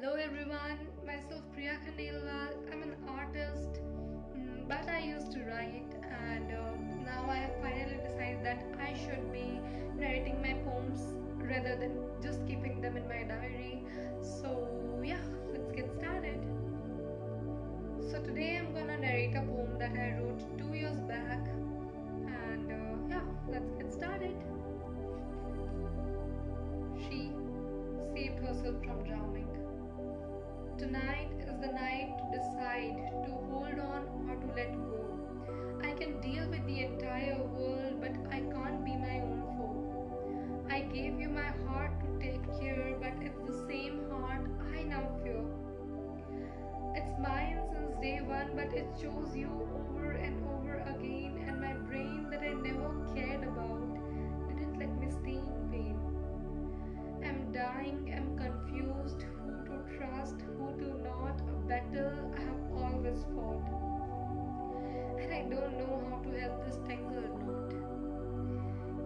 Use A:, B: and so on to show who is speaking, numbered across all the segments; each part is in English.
A: Hello everyone, myself Priya Khandelwal. I'm an artist, mm, but I used to write, and uh, now I have finally decided that I should be narrating my poems rather than just keeping them in my diary. So, yeah, let's get started. So, today I'm gonna narrate a poem that I wrote two years back, and uh, yeah, let's get started. She saved herself from drowning. Tonight is the night to decide to hold on or to let go. I can deal with the entire world, but I can't be my own foe. I gave you my heart to take care, but it's the same heart I now fear. It's mine since day one, but it chose you over battle I have always fought. And I don't know how to help this tangled knot.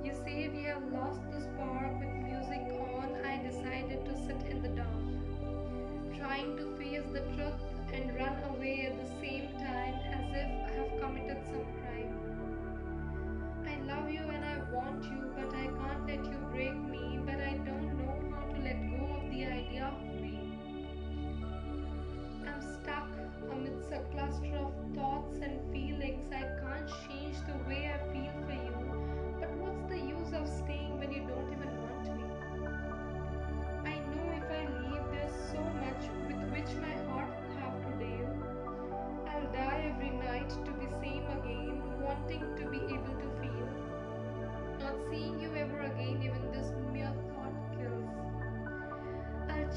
A: You say we have lost the spark with music on, I decided to sit in the dark, trying to face the truth and run away at the same time as if I have committed some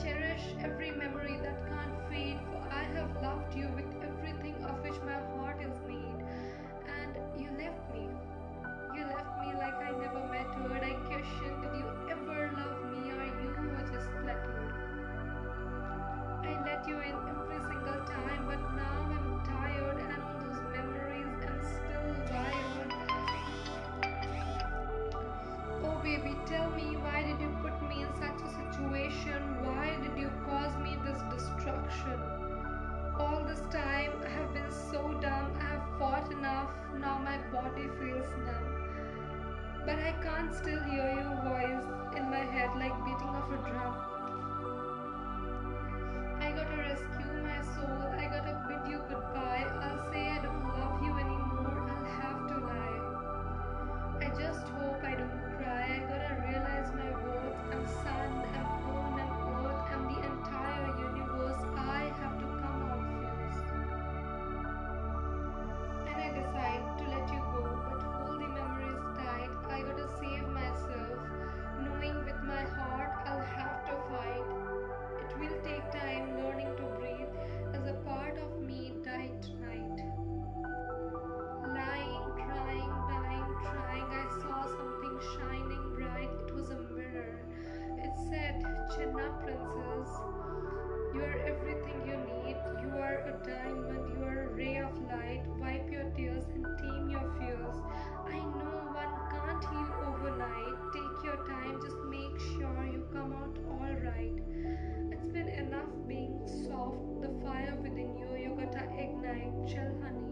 A: cherish every memory that can't fade, for I have loved you with everything of which my heart is made. Now my body feels numb. But I can't still hear your voice in my head like beating of a drum. Up, princess. You are everything you need. You are a diamond. You are a ray of light. Wipe your tears and tame your fears. I know one can't heal overnight. Take your time. Just make sure you come out all right. It's been enough being soft. The fire within you, you gotta ignite. Chill, honey.